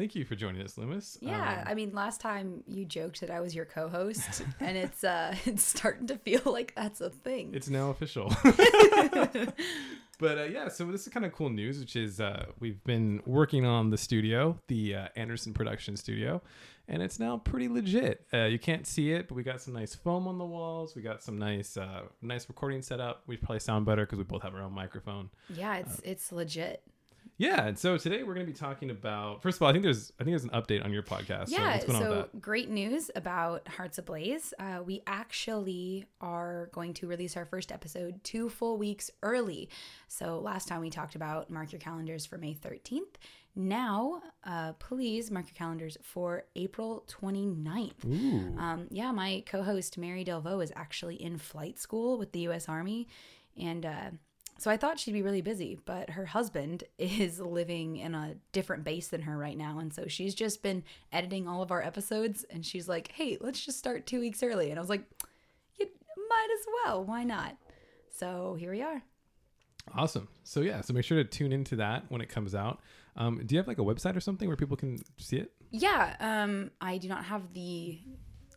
Thank you for joining us, Loomis. Yeah, Um, I mean, last time you joked that I was your co-host, and it's uh, it's starting to feel like that's a thing. it's now official. but uh, yeah, so this is kind of cool news, which is uh, we've been working on the studio, the uh, Anderson Production Studio, and it's now pretty legit. Uh, you can't see it, but we got some nice foam on the walls. We got some nice, uh, nice recording setup. We probably sound better because we both have our own microphone. yeah, it's it's legit. Yeah, and so today we're going to be talking about. First of all, I think there's, I think there's an update on your podcast. so Yeah, what's going on with so that? great news about Hearts Ablaze. Uh, we actually are going to release our first episode two full weeks early. So last time we talked about mark your calendars for May 13th. Now, uh, please mark your calendars for April 29th. Ooh. Um, yeah, my co-host Mary Delvaux is actually in flight school with the U.S. Army, and uh, so I thought she'd be really busy, but her husband is living in a different base than her right now, and so she's just been editing all of our episodes, and she's like, "Hey, let's just start two weeks early," and I was like, "You might as well. Why not?" So here we are. Awesome. So yeah, so make sure to tune into that when it comes out. Um, do you have like a website or something where people can see it? Yeah, um, I do not have the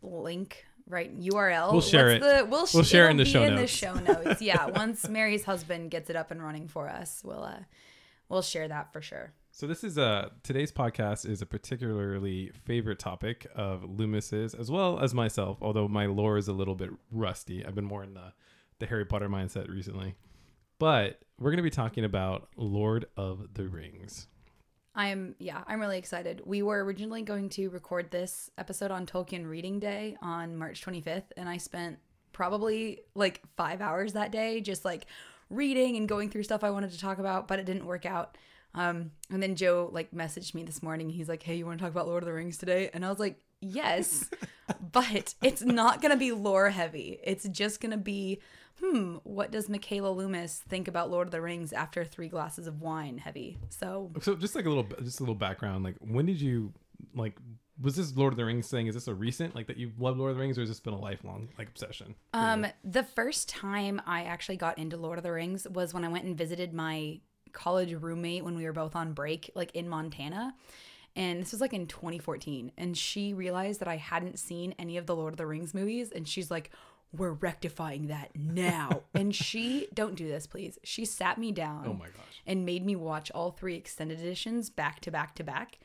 link right URL. We'll share it. The, we'll, We'll share it in the show in notes. the show notes. Yeah, once Mary's husband gets it up and running for us, we'll uh, we'll share that for sure. So this is a today's podcast is a particularly favorite topic of Loomis's as well as myself. Although my lore is a little bit rusty, I've been more in the the Harry Potter mindset recently. But we're going to be talking about Lord of the Rings. I'm yeah, I'm really excited. We were originally going to record this episode on Tolkien Reading Day on March 25th, and I spent probably like five hours that day just like reading and going through stuff I wanted to talk about, but it didn't work out. Um, and then Joe like messaged me this morning. He's like, "Hey, you want to talk about Lord of the Rings today?" And I was like, "Yes," but it's not gonna be lore heavy. It's just gonna be, hmm, what does Michaela Loomis think about Lord of the Rings after three glasses of wine heavy? So So just like a little just a little background. Like when did you like was this Lord of the Rings thing? Is this a recent like that you love Lord of the Rings, or has this been a lifelong like obsession? you? Um, the first time I actually got into Lord of the Rings was when I went and visited my college roommate when we were both on break, like in Montana. And this was like in 2014. And she realized that I hadn't seen any of the Lord of the Rings movies. And she's like, we're rectifying that now. and she, don't do this, please. She sat me down oh my gosh. and made me watch all three extended editions back to back to back.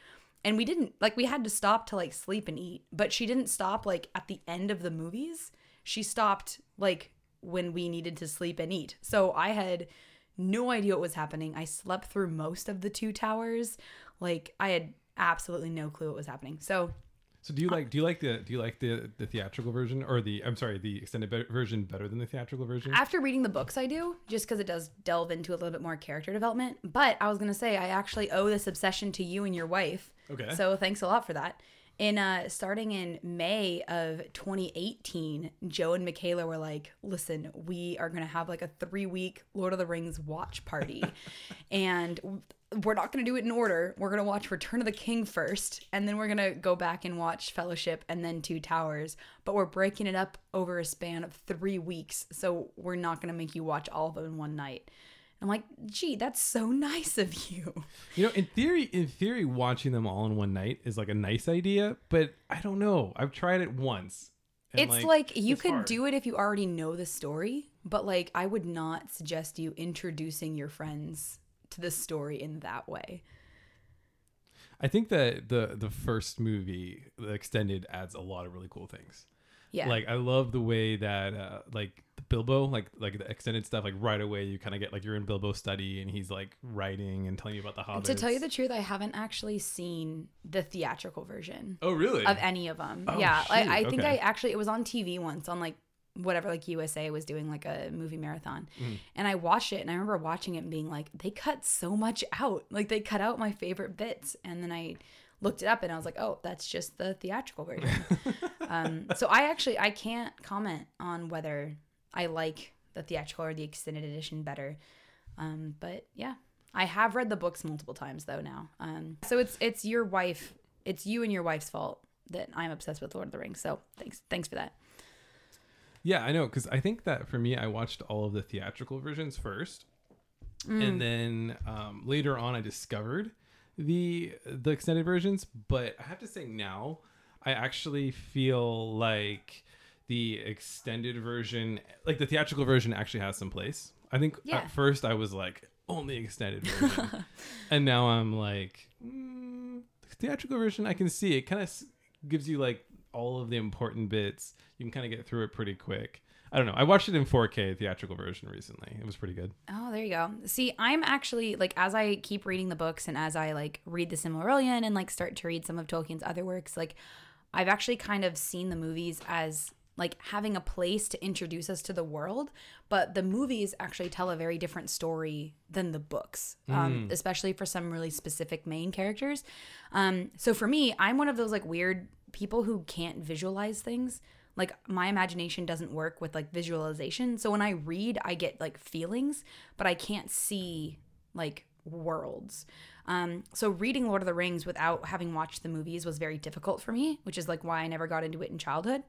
And we didn't like we had to stop to like sleep and eat, but she didn't stop like at the end of the movies. She stopped like when we needed to sleep and eat. So I had no idea what was happening. I slept through most of the two towers. Like I had absolutely no clue what was happening. So So do you like do you like the do you like the the theatrical version or the I'm sorry the extended be- version better than the theatrical version? After reading the books, I do, just because it does delve into a little bit more character development. But I was going to say, I actually owe this obsession to you and your wife. Okay. So thanks a lot for that. In uh, starting in May of 2018, Joe and Michaela were like, "Listen, we are gonna have like a three week Lord of the Rings watch party, and we're not gonna do it in order. We're gonna watch Return of the King first, and then we're gonna go back and watch Fellowship, and then Two Towers. But we're breaking it up over a span of three weeks, so we're not gonna make you watch all of them in one night." I'm like, "Gee, that's so nice of you." You know, in theory, in theory, watching them all in one night is like a nice idea, but I don't know. I've tried it once. it's like, you it's could hard. do it if you already know the story, but like I would not suggest you introducing your friends to the story in that way. I think that the the first movie, the extended, adds a lot of really cool things. Yeah. Like I love the way that uh, like the Bilbo, like like the extended stuff, like right away you kind of get like you're in Bilbo's study and he's like writing and telling you about the hobbits. to tell you the truth, I haven't actually seen the theatrical version oh really? of any of them. Oh, yeah, shoot, I, I think okay. I actually it was on TV once on like whatever like USA was doing like a movie marathon, Mm. and I watched it and I remember watching it and being like, they cut so much out. Like they cut out my favorite bits, and then I looked it up and I was like, oh, that's just the theatrical version. um, so I actually I can't comment on whether I like the theatrical or the extended edition better. Um, but yeah, I have read the books multiple times though now. Um, so it's it's your wife, it's you and your wife's fault that I'm obsessed with Lord of the Rings. So thanks thanks for that. Yeah, I know because I think that for me, I watched all of the theatrical versions first, Mm. and then um, later on, I discovered the the extended versions, but I have to say now I actually feel like the extended version, like the theatrical version, actually has some place. I think Yeah. at first I was like only extended version, and now I'm like mm, theatrical version. I can see it kind of s- gives you like all of the important bits. You can kind of get through it pretty quick. I don't know. I watched it in 4K theatrical version recently. It was pretty good. Oh, there you go. See, I'm actually like as I keep reading the books and as I like read the Silmarillion and like start to read some of Tolkien's other works, like I've actually kind of seen the movies as like having a place to introduce us to the world, but the movies actually tell a very different story than the books, um, especially for some really specific main characters. Um, so for me, I'm one of those like weird people who can't visualize things. Like my imagination doesn't work with like visualization. So when i read i get like feelings but i can't see like worlds um so reading lord of the rings without having watched the movies was very difficult for me which is like why i never got into it in childhood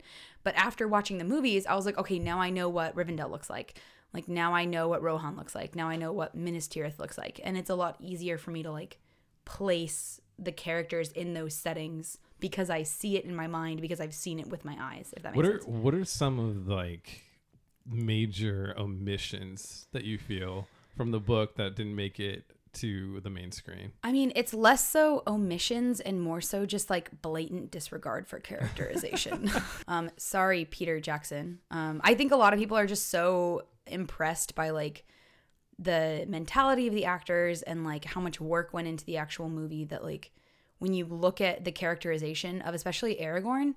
but after watching the movies i was like okay now i know what rivendell looks like like now i know what rohan looks like now i know what minas tirith looks like and it's a lot easier for me to like place the characters in those settings because I see it in my mind because I've seen it with my eyes. If that makes What are sense. what are some of like major omissions that you feel from the book that didn't make it to the main screen? I mean, it's less so omissions and more so just like blatant disregard for characterization. um, sorry, Peter Jackson. Um, I think a lot of people are just so impressed by like the mentality of the actors and like how much work went into the actual movie that like when you look at the characterization of especially Aragorn,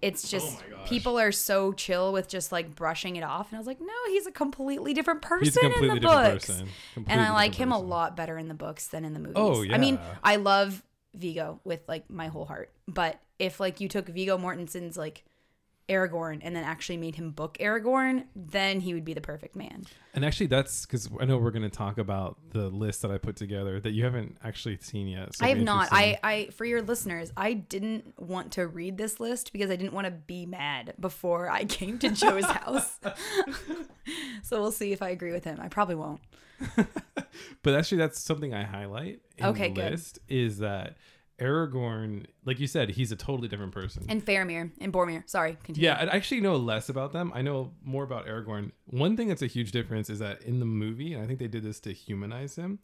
it's oh just my gosh. people are so chill with just like brushing it off. And I was like, no, he's a completely different person He's a completely in the different books. person. And I like him a lot better in the books than in the movies. Oh, yeah. I mean. I love Viggo with like my whole heart. But if like you took Viggo Mortensen's like Aragorn and then actually made him book Aragorn, then he would be the perfect man. And actually, that's because I know we're going to talk about the list that I put together that you haven't actually seen yet. So I have not. I, I for your listeners, I didn't want to read this list because I didn't want to be mad before I came to Joe's house. so we'll see if I agree with him. I probably won't. But actually, that's something I highlight in Okay, the good. list is that Aragorn, like you said, he's a totally different person. And Faramir and Boromir. Sorry, continue. Yeah, I actually know less about them. I know more about Aragorn. One thing that's a huge difference is that in the movie, and I think they did this to humanize him,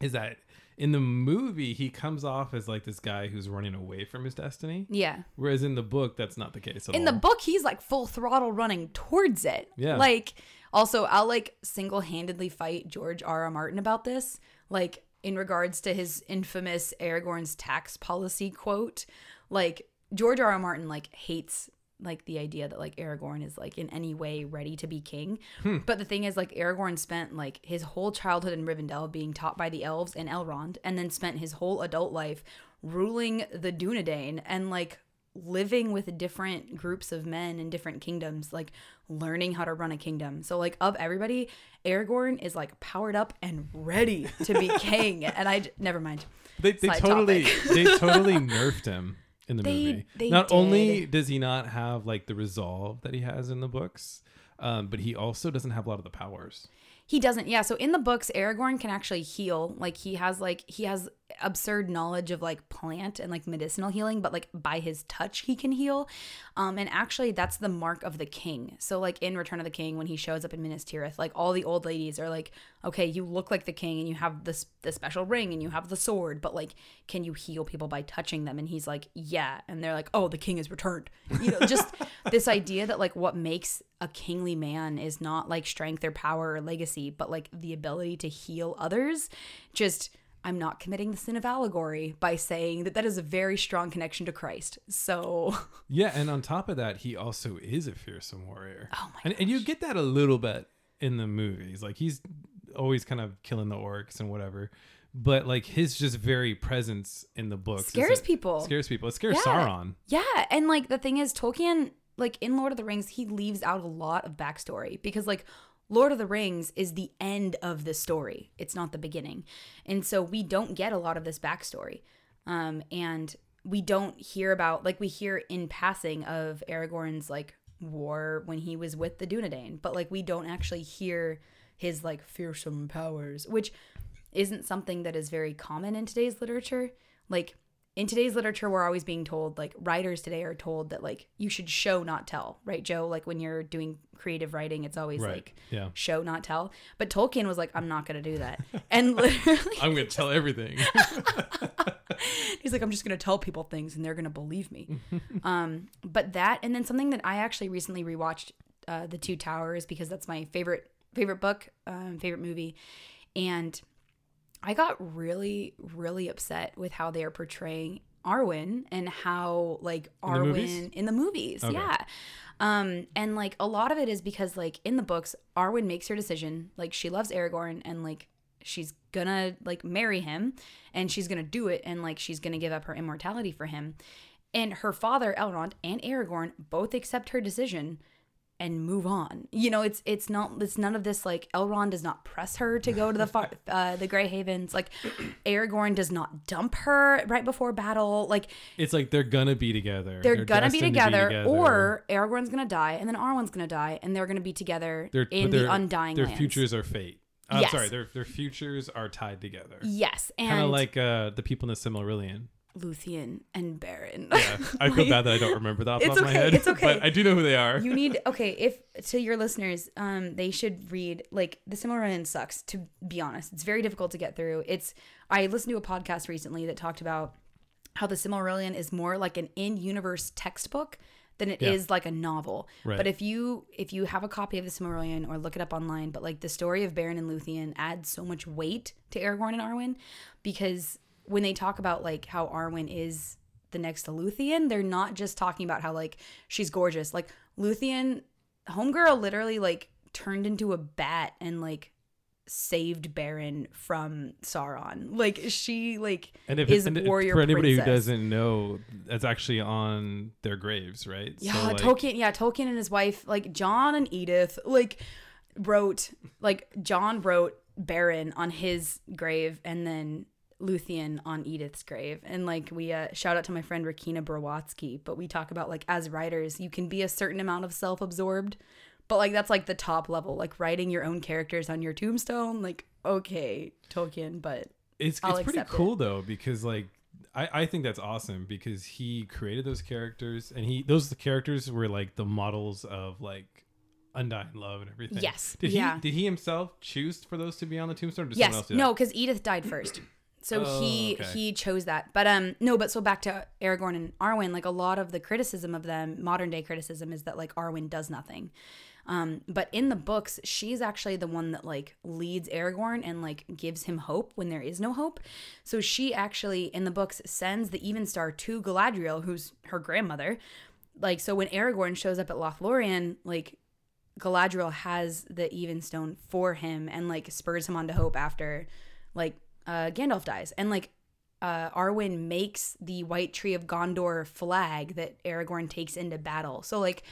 is that in the movie he comes off as like this guy who's running away from his destiny, Yeah. whereas in the book that's not the case at in all. the book he's like full throttle running towards it Yeah. like also i'll like single-handedly fight george r r martin about this like in regards to his infamous aragorn's tax policy quote like george r r martin like hates like the idea that like aragorn is like in any way ready to be king. Hmm. But the thing is like aragorn spent like his whole childhood in rivendell being taught by the elves and elrond and then spent his whole adult life ruling the dunedain and like living with different groups of men in different kingdoms, like learning how to run a kingdom. So, like, of everybody, Aragorn is like powered up and ready to be king. And I never mind. they they Side totally they totally nerfed him in the They- movie. they not only does he not have like the resolve that he has in the books, um, but he also doesn't have a lot of the powers. He doesn't. Yeah. So in the books, Aragorn can actually heal. Like he has like he has absurd knowledge of like plant and like medicinal healing, but like by his touch he can heal. Um, and actually that's the mark of the king. So like in Return of the King, when he shows up in Minas Tirith, like all the old ladies are like, okay, you look like the king and you have this the special ring and you have the sword, but like, can you heal people by touching them? And he's like, yeah. And they're like, oh, the king has returned. You know, just this idea that like what makes a kingly man is not like strength or power or legacy, but like the ability to heal others. Just I'm not committing the sin of allegory by saying that that is a very strong connection to Christ. So, Yeah, and on top of that, he also is a fearsome warrior. oh my and, and you get that a little bit in the movies. Like he's always kind of killing the orcs and whatever. But like his just very presence in the books scares people. Scares people. It scares Yeah. Sauron. Yeah, and like the thing is, Tolkien, like in Lord of the Rings, he leaves out a lot of backstory because like Lord of the Rings is the end of the story. It's not the beginning, and so we don't get a lot of this backstory, um, and we don't hear about like we hear in passing of Aragorn's like war when he was with the Dunedain, but like we don't actually hear his like fearsome powers, which isn't something that is very common in today's literature. Like in today's literature, we're always being told, like writers today are told that like you should show not tell, right, Joe? Like when you're doing creative writing, it's always Right. like Yeah. show not tell. But Tolkien was like, I'm not gonna do that, and literally, I'm gonna tell everything. he's like, I'm just gonna tell people things and they're gonna believe me. um, but that, and then something that I actually recently rewatched, uh, The Two Towers, because that's my favorite favorite book, um, favorite movie, and I got really, really upset with how they are portraying Arwen and how like the Arwen movies? in the movies, Okay. yeah. Um, and like a lot of it is because like in the books, Arwen makes her decision. Like she loves Aragorn and like she's gonna like marry him and she's gonna do it and like she's gonna give up her immortality for him. And her father, Elrond, and Aragorn both accept her decision and move on. You know, it's it's not it's none of this like Elrond does not press her to go to the far, uh, the Grey Havens. Like Aragorn does not dump her right before battle. Like it's like they're gonna be together. they're, gonna be destined to together, or Aragorn's gonna die, and then Arwen's gonna die, and they're gonna be together Their- in the Undying Their Lands. futures are fate. I'm Yes. sorry, their their futures are tied together. Yes, and Kind of like uh, the people in the Silmarillion. Luthien and Beren. Yeah, I feel bad that I don't remember that off the It's top of my okay, head. it's okay. But I do know who they are. you need okay if to your listeners um they should read like the Silmarillion sucks to be honest it's very difficult to get through it's i listened to a podcast recently that talked about how the Silmarillion is more like an in-universe textbook than it is Yeah. like a novel Right. but if you if you have a copy of the Silmarillion or look it up online but like the story of Beren and Luthien adds so much weight to Aragorn and Arwen because when they talk about like how Arwen is the next to Luthien, they're not just talking about how like she's gorgeous. Like Luthien, homegirl literally like turned into a bat and like saved Beren from Sauron. Like she like And if is and warrior for anybody princess. who doesn't know, that's actually on their graves, right? Yeah, So, like, Tolkien. Yeah, Tolkien and his wife, like John and Edith, like wrote like John wrote Beren on his grave, and then Luthien on Edith's grave. And like we uh, shout out to my friend Rakina Browatsky, but we talk about like as writers, you can be a certain amount of self-absorbed, but like that's like the top level, like writing your own characters on your tombstone. Like okay, Tolkien, but It's I'll it's pretty accept it. cool though because like I, I think that's awesome because he created those characters and he those characters were like the models of like undying love and everything. Yes, Did yeah. he did he himself choose for those to be on the tombstone? Yes, someone else do no, because Edith died first. So Oh, he okay. he chose that. But um no, but so back to Aragorn and Arwen, like a lot of the criticism of them, modern day criticism is that like Arwen does nothing. Um, but in the books, she's actually the one that like leads Aragorn and like gives him hope when there is no hope. So she actually in the books sends the Even Star to Galadriel, who's her grandmother. Like so when Aragorn shows up at Lothlorien, like Galadriel has the Even Stone for him and like spurs him on to hope after like uh Gandalf dies. And like uh Arwen makes the White Tree of Gondor flag that Aragorn takes into battle. So like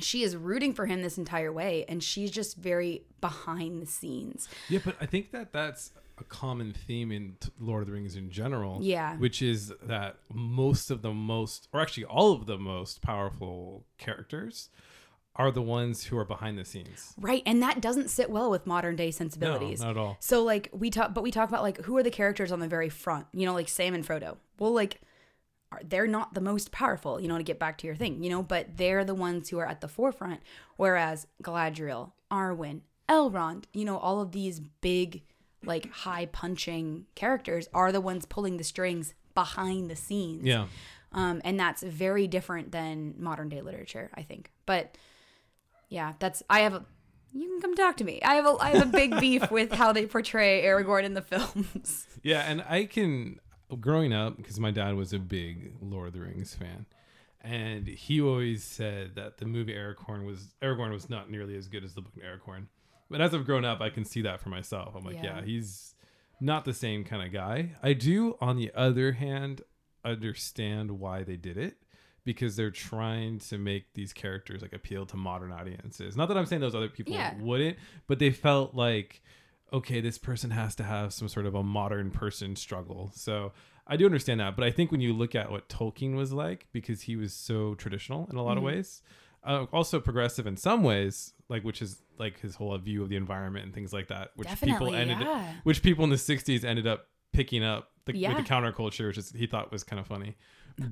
she is rooting for him this entire way and she's just very behind the scenes. Yeah, but I think that that's a common theme in Lord of the Rings in general. Yeah. Which is that most of the most, or actually all of the most powerful characters are the ones who are behind the scenes. Right, and that doesn't sit well with modern day No, sensibilities. not at all. So like we talk, but we talk about like who are the characters on the very front? You know, like Sam and Frodo. Well, like are, they're not the most powerful. You know, to get back to your thing. You know, but they're the ones who are at the forefront. Whereas Galadriel, Arwen, Elrond, you know, all of these big, like high punching characters are the ones pulling the strings behind the scenes. Yeah. Um, and that's very different than modern day literature, I think. But yeah, that's I have a you can come talk to me. I have a I have a big beef with how they portray Aragorn in the films. Yeah, and I can growing up because my dad was a big Lord of the Rings fan, and he always said that the movie Aragorn was Aragorn was not nearly as good as the book Aragorn. But as I've grown up, I can see that for myself. I'm like, yeah, Yeah. he's not the same kind of guy. I do, on the other hand, understand why they did it because they're trying to make these characters like appeal to modern audiences. Not that I'm saying those other people Yeah. wouldn't, but they felt like okay, this person has to have some sort of a modern person struggle. So I do understand that, but I think when you look at what Tolkien was like, because he was so traditional in a lot of ways, uh, also progressive in some ways, like which is like his whole view of the environment and things like that, which Definitely, people ended, yeah. which people in the '60s ended up picking up the, Yeah. with the counterculture, which is, he thought was kind of funny.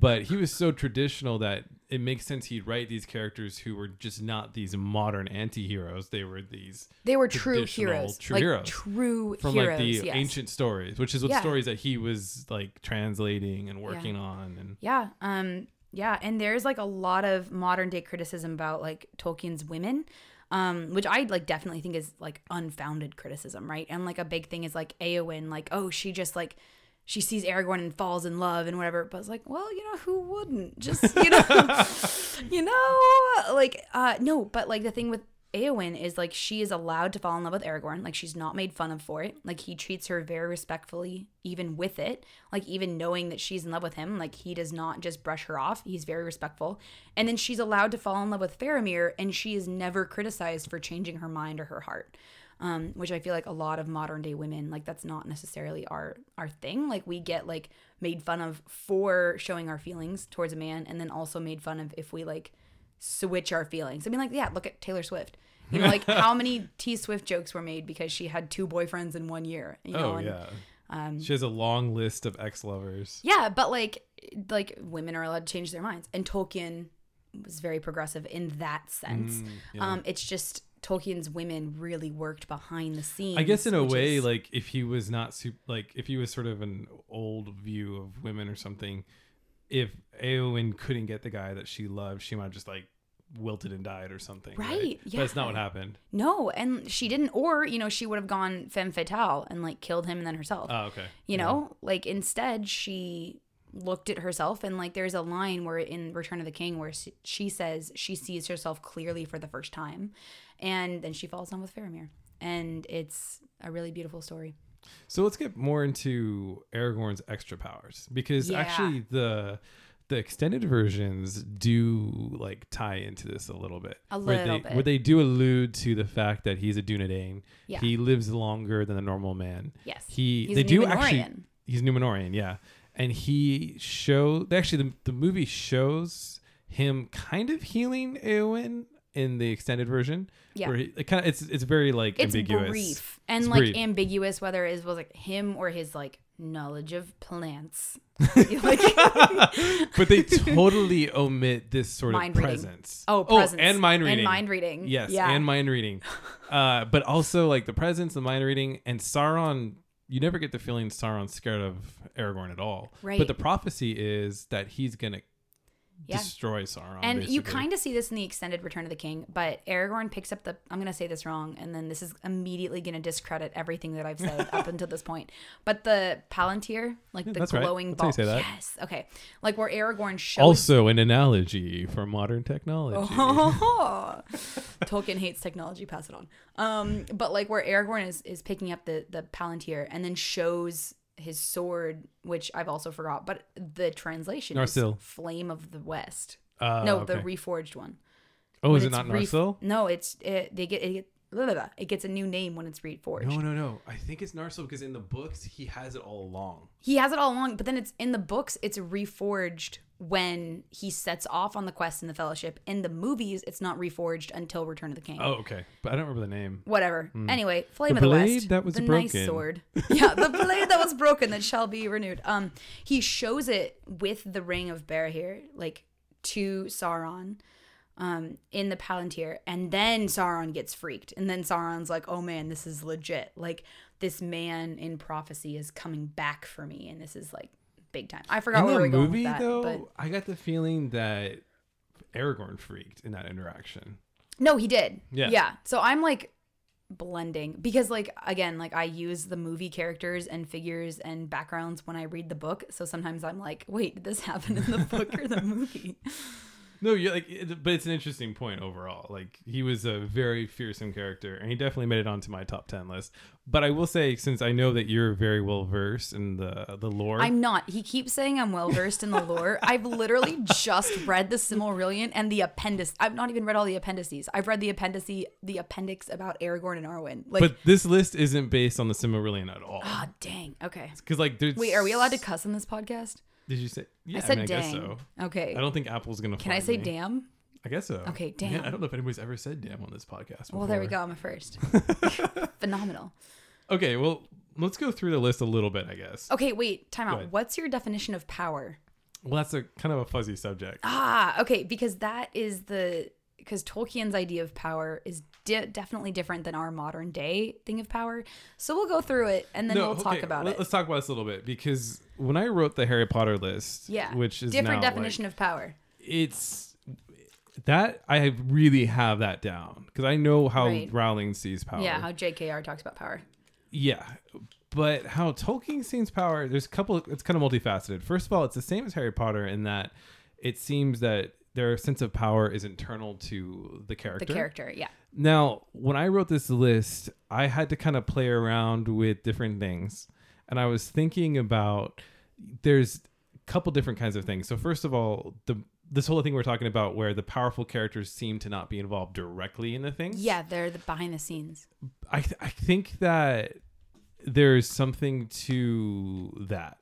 But he was so traditional that it makes sense he'd write these characters who were just not these modern anti-heroes. They were these They were true heroes. true like heroes true from heroes. like the yes. ancient stories, which is what Yeah. stories that he was like translating and working on. And Yeah. Um yeah, and there's like a lot of modern day criticism about like Tolkien's women. Um, which I like definitely think is like unfounded criticism, right? And like a big thing is like Eowyn, like, oh, she just like she sees Aragorn and falls in love and whatever. But it's like, well, you know, who wouldn't? Just you know, you know, like uh no, but like the thing with Eowyn is like she is allowed to fall in love with Aragorn. Like she's not made fun of for it. Like he treats her very respectfully, even with it. Like even knowing that she's in love with him, like he does not just brush her off. He's very respectful. And then she's allowed to fall in love with Faramir, and she is never criticized for changing her mind or her heart. Um, which I feel like a lot of modern day women, like that's not necessarily our our thing. Like we get like made fun of for showing our feelings towards a man, and then also made fun of if we like switch our feelings. I mean, like, yeah, look at Taylor Swift. You know, like how many T Swift jokes were made because she had two boyfriends in one year. You know, oh and, yeah, um, she has a long list of ex-lovers. yeah, but like, like women are allowed to change their minds, and Tolkien was very progressive in that sense. Mm, yeah. Um, it's just Tolkien's women really worked behind the scenes. I guess in a way, is- like if he was not super, like if he was sort of an old view of women or something, if Eowyn couldn't get the guy that she loved, she might have just like wilted and died or something. Right, But that's not what happened. no, and she didn't, or you know, she would have gone femme fatale and like killed him and then herself. Oh, okay. you Yeah. know like instead she looked at herself and like there's a line where in return of the king where she says she sees herself clearly for the first time and then she falls in love with faramir and it's a really beautiful story So let's get more into Aragorn's extra powers because Yeah. actually the the extended versions do like tie into this a little bit. A where little they, bit. Where they do allude to the fact that he's a Dunedain. Yeah. He lives longer than a normal man. yes He He's they do Numenorean. actually he's Numenorean, yeah. And he show actually the, the movie shows him kind of healing Eowyn in the extended version. Yeah. Where he, it kind of it's it's very like it's ambiguous. brief and It's like brief. ambiguous whether it was like him or his like knowledge of plants like but they totally omit this sort Mind of reading. presence. oh presence and mind reading. and mind reading Yes, yeah and mind reading. Uh, but also like the presence, the mind reading, and Sauron. You never get the feeling Sauron's scared of Aragorn at all. Right. But the prophecy is that he's gonna Yeah. destroy Sauron. And you kind of see this in the extended Return of the King, but Aragorn picks up the. I'm going to say this wrong, and then this is immediately going to discredit everything that I've said up until this point. But the Palantir, like the that's right. glowing That's ball. say that. Yes. Okay. Like where Aragorn shows. also an analogy for modern technology. Oh, Tolkien hates technology. Pass it on. Um, but like where Aragorn is is picking up the the Palantir and then shows his sword, which I've also forgot, but the translation Narsil. is Flame of the West. Uh, no, okay. the reforged one. oh, when is it not re- Narsil? No, it's it, they get it, get- blah, blah, blah. it gets a new name when it's reforged. No, no, no. I think it's Narsil because in the books he has it all along. He has it all along, but then it's in the books. It's reforged when he sets off on the quest in the Fellowship. In the movies, it's not reforged until Return of the King. Oh, okay. But I don't remember the name. Whatever. Anyway, Flame The of the blade West. that was the nice sword. Yeah, the blade that was broken that shall be renewed. Um, he shows it with the ring of Barahir, like to Sauron, um, in the Palantir, and then Sauron gets freaked, and then Sauron's like, "Oh man, this is legit. Like this man in prophecy is coming back for me, and this is like big time." I forgot in where the we were going movie, with that, though, but I got the feeling that Aragorn freaked in that interaction. No, he did. Yeah. Yeah. So I'm like blending because like again, like I use the movie characters and figures and backgrounds when I read the book. So sometimes I'm like, wait, did this happen in the book or the movie? No, you're like, it, but it's an interesting point overall. Like he was a very fearsome character, and he definitely made it onto my top ten list. But I will say, since I know that you're very well versed in the the lore, I'm not. He keeps saying I'm well versed in the lore. I've literally just read the Silmarillion and the appendix. I've not even read all the appendices. I've read the appendice, the appendix about Aragorn and Arwen. Like, but this list isn't based on the Silmarillion at all. ah, dang. Okay. Because like, there's Wait, are we allowed to cuss on this podcast? Did you say? Yeah, I said mean, dang. I guess so. Okay. I don't think Apple's gonna. Can I say me. damn? I guess so. Okay, Man, damn. I don't know if anybody's ever said damn on this podcast. Well, there we go. I'm a first. Phenomenal. Okay, well, let's go through the list a little bit, I guess. Okay, wait. Time out. What's your definition of power? Well, that's a kind of a fuzzy subject. Ah, okay, because that is the because Tolkien's idea of power is de- definitely different than our modern day thing of power. So we'll go through it and then No, we'll talk okay, about let- it. Let's talk about this a little bit because when I wrote the Harry Potter list, Yeah, which is different definition like, of power. it's that I really have that down because I know how Right. Rowling sees power. Yeah, how J.K.R. talks about power. Yeah, but how Tolkien sees power, there's a couple. It's kind of multifaceted. First of all, it's the same as Harry Potter in that it seems that their sense of power is internal to the character. The character, yeah. Now, when I wrote this list, I had to kind of play around with different things, and I was thinking about there's a couple different kinds of things. So first of all, the this whole thing we're talking about where the powerful characters seem to not be involved directly in the things. Yeah, they're the behind the scenes. I th- I think that there's something to that.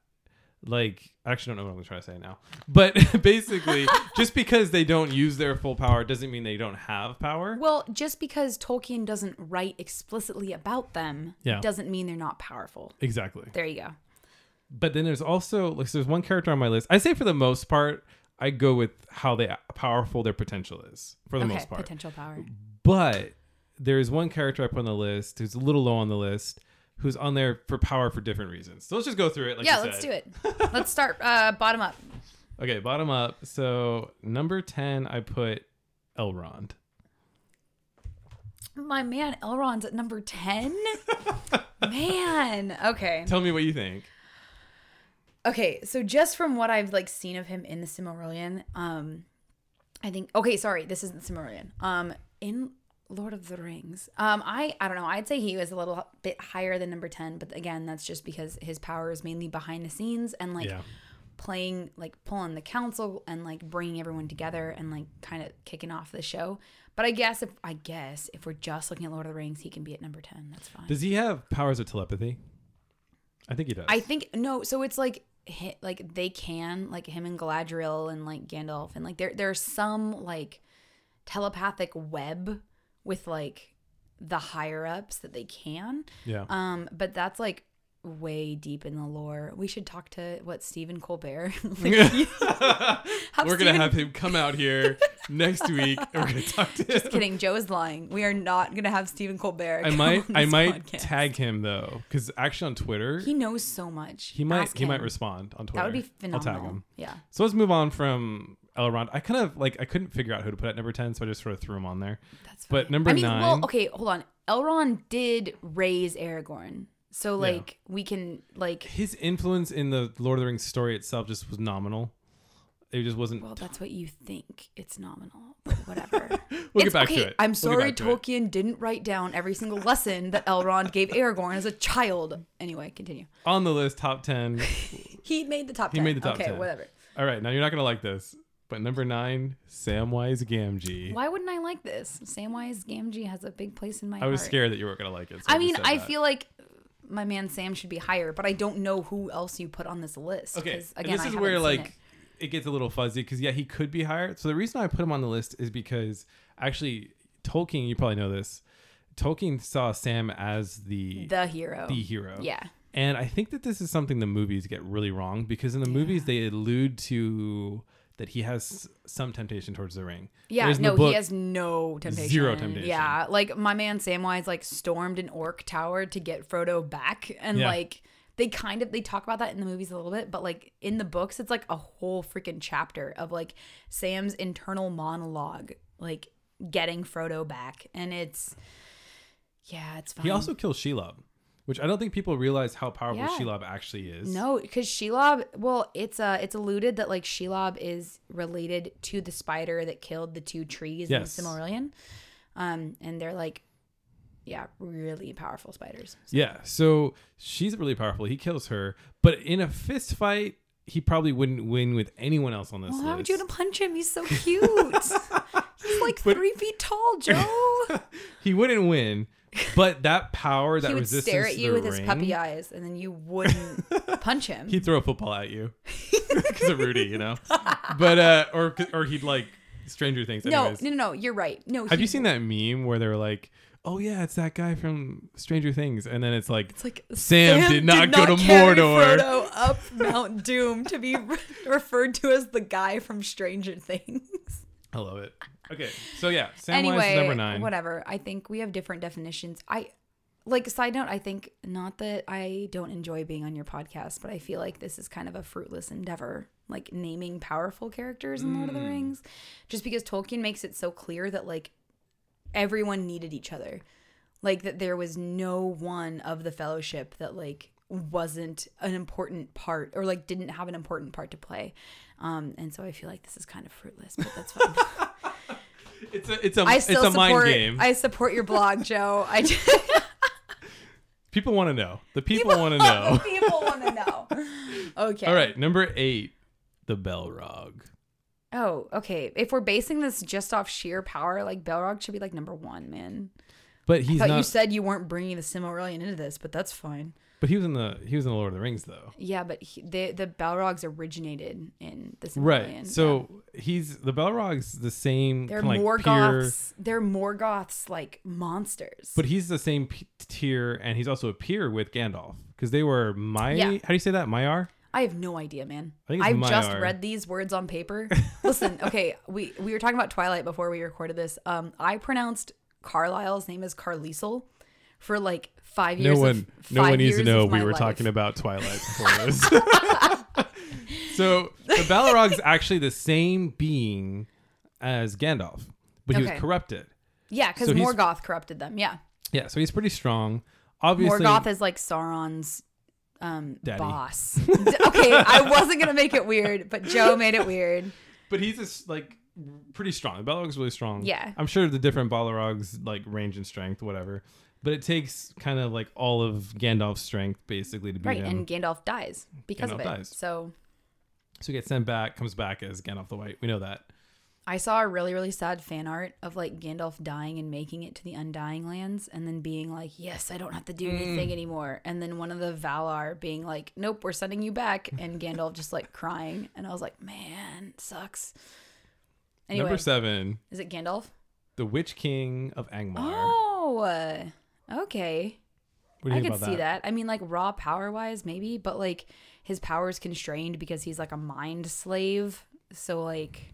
Like, I actually don't know what I'm going to try to say now. But basically, just because they don't use their full power doesn't mean they don't have power. Well, just because Tolkien doesn't write explicitly about them Yeah. doesn't mean they're not powerful. Exactly. There you go. But then there's also like so there's one character on my list. I say for the most part, I go with how they powerful their potential is for the okay, most part. potential power. But there's one character I put on the list who's a little low on the list, who's on there for power for different reasons. So let's just go through it. Like yeah, let's do it. let's start uh, bottom up. Okay, bottom up. So number ten, I put Elrond. My man Elrond's at number 10. man. Okay. Tell me what you think. Okay, so just from what I've like seen of him in the Silmarillion, um I think okay, sorry, this isn't the Silmarillion. Um in Lord of the Rings. Um I I don't know, I'd say he was a little bit higher than number 10, but again, that's just because his power is mainly behind the scenes and like yeah. playing like pulling the council and like bringing everyone together and like kind of kicking off the show. But I guess if I guess if we're just looking at Lord of the Rings, he can be at number 10. That's fine. Does he have powers of telepathy? I think he does. I think no. So it's like hi- like they can like him and Galadriel and like Gandalf and like there there's some like telepathic web with like the higher ups that they can. yeah. Um, but that's like way deep in the lore. We should talk to what Stephen Colbert. Like, we're gonna Stephen- have him come out here next week, and we're gonna talk to him. Just kidding. Joe is lying. We are not gonna have Stephen Colbert. I might, I might podcast. tag him though, because actually on Twitter, He knows so much. he might, Ask he might respond on Twitter. That would be phenomenal. I'll tag him. Yeah. So let's move on from Elrond. I kind of like I couldn't figure out who to put at number ten, so I just sort of threw him on there. That's But number I mean, nine- well, okay, hold on. Elrond did raise Aragorn, so like we can like. His influence in the Lord of the Rings story itself just was nominal. It just wasn't. Well, that's what you think. It's nominal, but whatever. we'll It's- get back okay, to it. I'm get sorry, back to it. Tolkien didn't write down every single lesson that Elrond gave Aragorn as a child. Anyway, continue. On the list, top ten. He made the top He 10. made the top okay, 10. whatever. All right, now you're not gonna like this, but number nine, Samwise Gamgee. Why wouldn't I like this? Samwise Gamgee has a big place in my I was heart. scared that you weren't gonna like it. so I mean, I that. feel like my man Sam should be higher, but I don't know who else you put on this list. Okay, again, this is where like it. it. gets a little fuzzy because yeah, he could be higher. So the reason I put him on the list is because actually Tolkien, you probably know this. Tolkien saw Sam as the the hero. the hero. Yeah. And I think that this is something the movies get really wrong because in the movies they allude to that he has some temptation towards the ring. Yeah, Whereas no, book- he has no temptation. zero temptation. Yeah, like my man Samwise like stormed an orc tower to get Frodo back, and Yeah. like they kind of they talk about that in the movies a little bit, but like in the books, it's like a whole freaking chapter of like Sam's internal monologue, like getting Frodo back, and it's yeah, it's fine. He also kills Shelob, which I don't think people realize how powerful Yeah. Shelob actually is. No, because Shelob. Well, it's uh, it's alluded that like Shelob is related to the spider that killed the two trees Yes. in the Silmarillion, um, and they're like, yeah, really powerful spiders. Yeah, so she's really powerful. He kills her, but in a fist fight, he probably wouldn't win with anyone else on this Well, list. how would you gonna punch him? He's so cute. He's like But- three feet tall, Joe. he wouldn't win, but that power, that he would resistance stare at you with his puppy eyes, and then you wouldn't punch him. He'd throw a football at you because of Rudy, you know. But uh, or or he'd like Stranger Things. No, Anyways. no, no, no. You're right. No. Have you seen that meme where they're like, "Oh yeah, it's that guy from Stranger Things," and then it's like, It's like Sam did not go to Mordor. Frodo up Mount Doom to be re- referred to as the guy from Stranger Things. I love it. Okay, so yeah, Samwise anyway, is number nine. whatever. I think we have different definitions. I like side note. I think not that I don't enjoy being on your podcast, but I feel like this is kind of a fruitless endeavor, like naming powerful characters in Lord of the Mm. Rings, just because Tolkien makes it so clear that like everyone needed each other, like that there was no one of the Fellowship that like wasn't an important part or like didn't have an important part to play. Um, and so I feel like this is kind of fruitless, but that's fine. It's a it's a I it's still a mind support. game. I support your blog, Joe. I just, people want to know. The people, want to know. people want to know. Okay. All right, number eight, the Belrog. Oh, okay. If we're basing this just off sheer power, like Belrog should be like number one, man. But I he's thought not. you said you weren't bringing the Silmarillion into this, but that's fine. But he was in the he was in the Lord of the Rings though. Yeah, but he, the the Balrogs originated in the Silmarillion. Right. yeah. So he's the Belrog's the same they're kinda like Morgoths. peer, They're Morgoths like monsters. but he's the same p- tier, and he's also a peer with Gandalf because they were my. Yeah. How do you say that? Maiar. I have no idea, man. I think it's I've just read these words on paper. Listen, okay, we we were talking about Twilight before we recorded this. Um, I pronounced Carlisle's name as Carlisle for like five No years. one, of, no one needs to know we were life. talking about Twilight before this. so the Balrog's actually the same being as Gandalf, but he Okay. was corrupted. Yeah, because So Morgoth corrupted them. Yeah, Yeah, so he's pretty strong. Obviously, Morgoth is like Sauron's um boss. Okay, I wasn't gonna make it weird, but Joe made it weird. but he's just like pretty strong. The Balrog's really strong. Yeah. I'm sure the different Balrogs like range and strength, whatever. But it takes kind of like all of Gandalf's strength basically to beat Right, him. and Gandalf dies because of Gandalf it. dies. So so he gets sent back, comes back as Gandalf the White. We know that. I saw a really, really sad fan art of like Gandalf dying and making it to the Undying Lands and then being like, yes, I don't have to do Mm. anything anymore. And then one of the Valar being like, nope, we're sending you back. And Gandalf just like crying. And I was like, man, sucks. Anyway, Number seven, is it Gandalf? the Witch King of Angmar. Oh, okay. what do you I could see that? that. I mean, like raw power wise, maybe, but like his power is constrained because he's like a mind slave. So, like,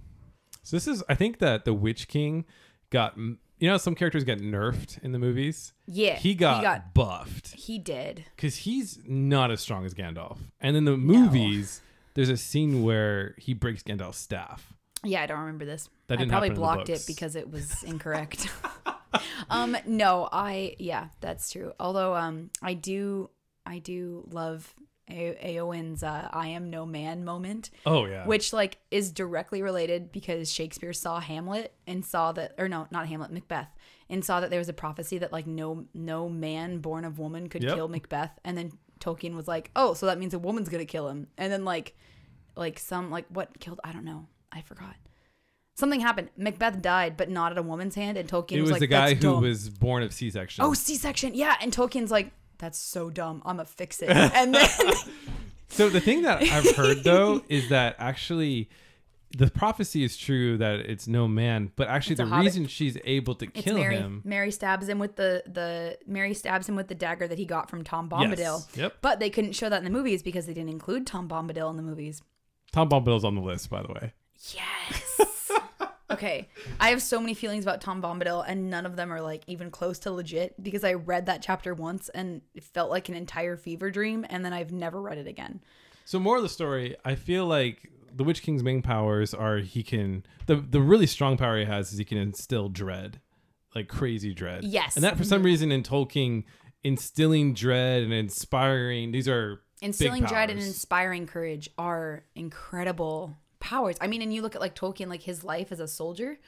So this is, I think that the Witch King got, you know, some characters get nerfed in the movies. yeah, He got, he got, buffed he did. because he's not as strong as Gandalf. And in the movies, there's a scene where he breaks Gandalf's staff. Yeah, I don't remember this. That I probably happen in the blocked it because it was incorrect. um, no, I yeah, that's true. Although um, I do I do love A- Eowyn's uh, "I am no man" moment, Oh yeah, which like is directly related because Shakespeare saw Hamlet and saw that, or no, not Hamlet, Macbeth, and saw that there was a prophecy that like no no man born of woman could Yep. kill Macbeth, and then Tolkien was like, oh, so that means a woman's gonna kill him, and then like like some like what killed I don't know I forgot. Something happened. Macbeth died, but not at a woman's hand, and Tolkien it was, was like, the guy "That's who dumb." was born of C-section. oh C-section, yeah. And Tolkien's like, "That's so dumb. I'ma fix it." And then So the thing that I've heard though is that actually the prophecy is true that it's no man, but actually the hobbit. reason she's able to it's kill Merry. him. Merry stabs him with the the Merry stabs him with the dagger that he got from Tom Bombadil. Yes. Yep. But they couldn't show that in the movies because they didn't include Tom Bombadil in the movies. Tom Bombadil's on the list, by the way. Yes. okay. I have so many feelings about Tom Bombadil, and none of them are like even close to legit because I read that chapter once and it felt like an entire fever dream, and then I've never read it again. So more of the story, I feel like the Witch King's main powers are he can the the really strong power he has is he can instill dread, like crazy dread. Yes. And that for some mm-hmm. reason in Tolkien, instilling dread and inspiring these are Instilling dread and inspiring courage are incredible powers. I mean, and you look at like Tolkien, like his life as a soldier,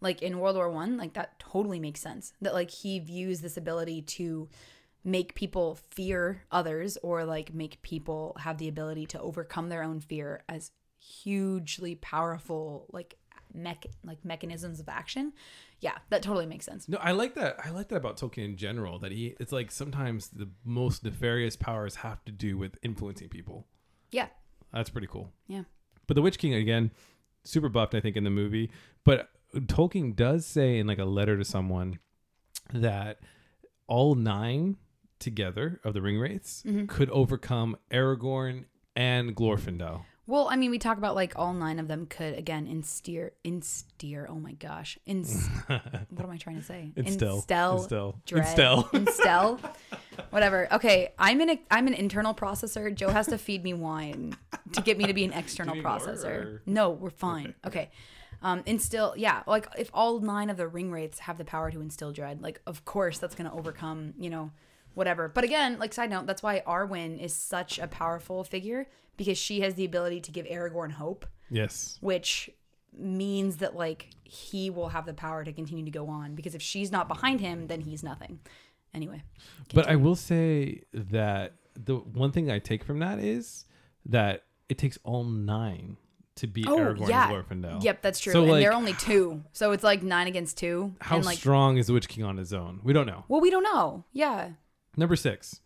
like in World War One, like that totally makes sense. That like he views this ability to make people fear others or like make people have the ability to overcome their own fear as hugely powerful like mech like mechanisms of action. Yeah, that totally makes sense. No, I like that. I like that about Tolkien in general. That he, it's like sometimes the most nefarious powers have to do with influencing people. Yeah. That's pretty cool. Yeah. But the Witch King again, super buffed, I think, in the movie. But Tolkien does say in like a letter to someone that all nine together of the ring wraiths Mm-hmm. could overcome Aragorn and Glorfindel. Well, I mean, we talk about like all nine of them could again insteer, insteer. Oh my gosh, ins. what am I trying to say? Instil. Instel, Instil. dread, Instil. instel, whatever. Okay, I'm an I'm an internal processor. Joe has to feed me wine to get me to be an external processor. or- No, we're fine. Okay. Um, instill, yeah, like if all nine of the ring wraiths have the power to instill dread, like of course that's gonna overcome, you know, whatever. But again, like side note, that's why Arwen is such a powerful figure because she has the ability to give Aragorn hope, Yes. which means that like he will have the power to continue to go on because if she's not behind him, then he's nothing. Anyway, But I will say that the one thing I take from that is that it takes all nine to beat oh Aragorn yeah, and Glorfindel. yep, that's true. So, and like, they're only two, so it's like nine against two. How and like, strong is the Witch King on his own? We don't know. well, we don't know. Yeah. Number six,